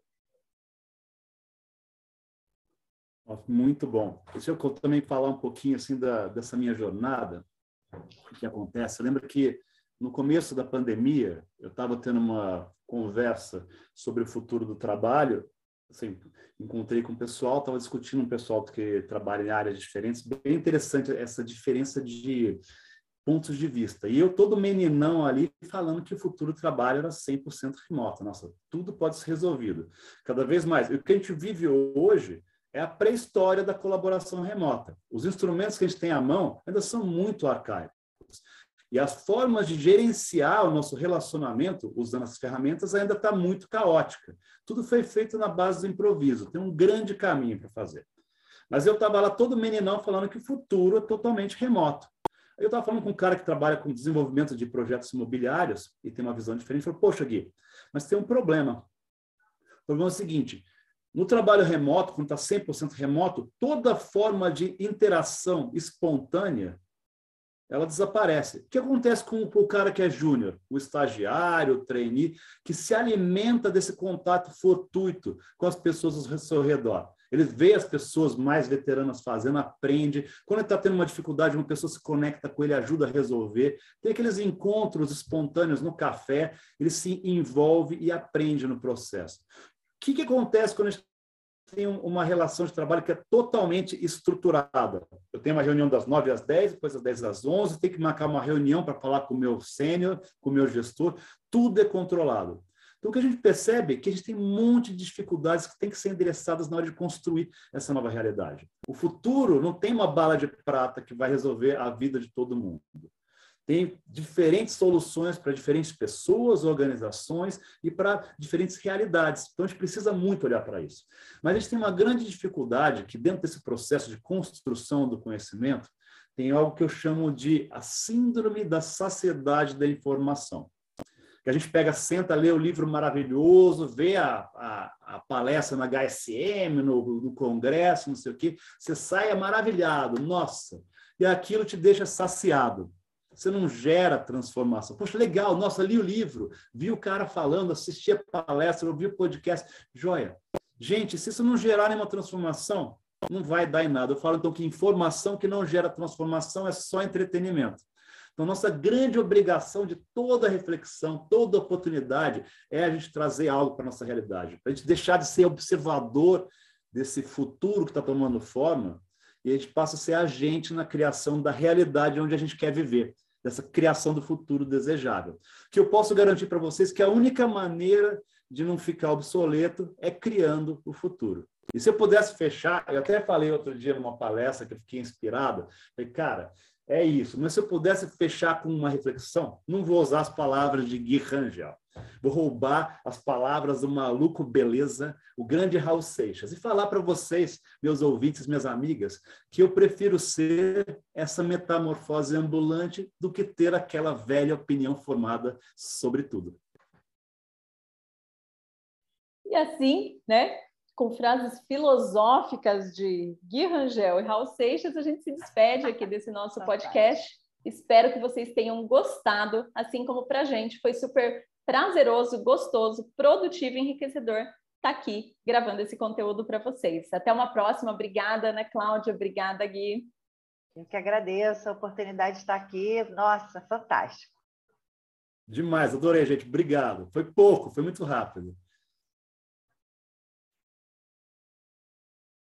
Muito bom. Deixa eu também falar um pouquinho assim da, dessa minha jornada, o que acontece. Lembra que no começo da pandemia eu estava tendo uma conversa sobre o futuro do trabalho. Assim, encontrei com o pessoal, estava discutindo um pessoal que trabalha em áreas diferentes. Bem interessante essa diferença de pontos de vista. E eu todo meninão ali falando que o futuro do trabalho era 100% remoto. Nossa, tudo pode ser resolvido. Cada vez mais. O que a gente vive hoje é a pré-história da colaboração remota. Os instrumentos que a gente tem à mão ainda são muito arcaicos. E as formas de gerenciar o nosso relacionamento usando as ferramentas ainda está muito caótica. Tudo foi feito na base do improviso. Tem um grande caminho para fazer. Mas eu estava lá todo meninão falando que o futuro é totalmente remoto. Eu estava falando com um cara que trabalha com desenvolvimento de projetos imobiliários e tem uma visão diferente. Falou, poxa, Gui, mas tem um problema. O problema é o seguinte: no trabalho remoto, quando está 100% remoto, toda forma de interação espontânea ela desaparece. O que acontece com o cara que é júnior, o estagiário, o trainee, que se alimenta desse contato fortuito com as pessoas ao seu redor? Ele vê as pessoas mais veteranas fazendo, aprende. Quando ele está tendo uma dificuldade, uma pessoa se conecta com ele, ajuda a resolver. Tem aqueles encontros espontâneos no café, ele se envolve e aprende no processo. O que, que acontece quando a gente tem uma relação de trabalho que é totalmente estruturada. Eu tenho uma reunião das 9 às 10, depois das 10 às 11, tenho que marcar uma reunião para falar com o meu sênior, com o meu gestor, tudo é controlado. Então, o que a gente percebe é que a gente tem um monte de dificuldades que têm que ser endereçadas na hora de construir essa nova realidade. O futuro não tem uma bala de prata que vai resolver a vida de todo mundo. Tem diferentes soluções para diferentes pessoas, organizações e para diferentes realidades. Então, a gente precisa muito olhar para isso. Mas a gente tem uma grande dificuldade que, dentro desse processo de construção do conhecimento, tem algo que eu chamo de a síndrome da saciedade da informação que a gente pega, senta, lê o livro maravilhoso, vê a, a, a palestra na HSM, no, no, congresso, não sei o quê, você sai maravilhado, nossa, e aquilo te deixa saciado. Você não gera transformação. Poxa, legal, nossa, li o livro, vi o cara falando, assisti a palestra, ouvi o podcast, joia. Gente, se isso não gerar nenhuma transformação, não vai dar em nada. Eu falo então que informação que não gera transformação é só entretenimento. Então, nossa grande obrigação de toda reflexão, toda oportunidade, é a gente trazer algo para a nossa realidade, para a gente deixar de ser observador desse futuro que está tomando forma e a gente passa a ser agente na criação da realidade onde a gente quer viver, dessa criação do futuro desejável. Que eu posso garantir para vocês que a única maneira de não ficar obsoleto é criando o futuro. E se eu pudesse fechar, eu até falei outro dia numa palestra que eu fiquei inspirado, falei, cara, é isso. Mas se eu pudesse fechar com uma reflexão, não vou usar as palavras de Gui Rangel. Vou roubar as palavras do maluco beleza, o grande Raul Seixas, e falar para vocês, meus ouvintes, minhas amigas, que eu prefiro ser essa metamorfose ambulante do que ter aquela velha opinião formada sobre tudo. E assim, né, com frases filosóficas de Gui Rangel e Raul Seixas, a gente se despede aqui desse nosso podcast. Espero que vocês tenham gostado, assim como para a gente foi super prazeroso, gostoso, produtivo e enriquecedor estar tá aqui gravando esse conteúdo para vocês. Até uma próxima. Obrigada, Ana Cláudia. Obrigada, Gui. Eu que agradeço a oportunidade de estar aqui. Nossa, fantástico. Demais, adorei, gente. Obrigado. Foi pouco, foi muito rápido.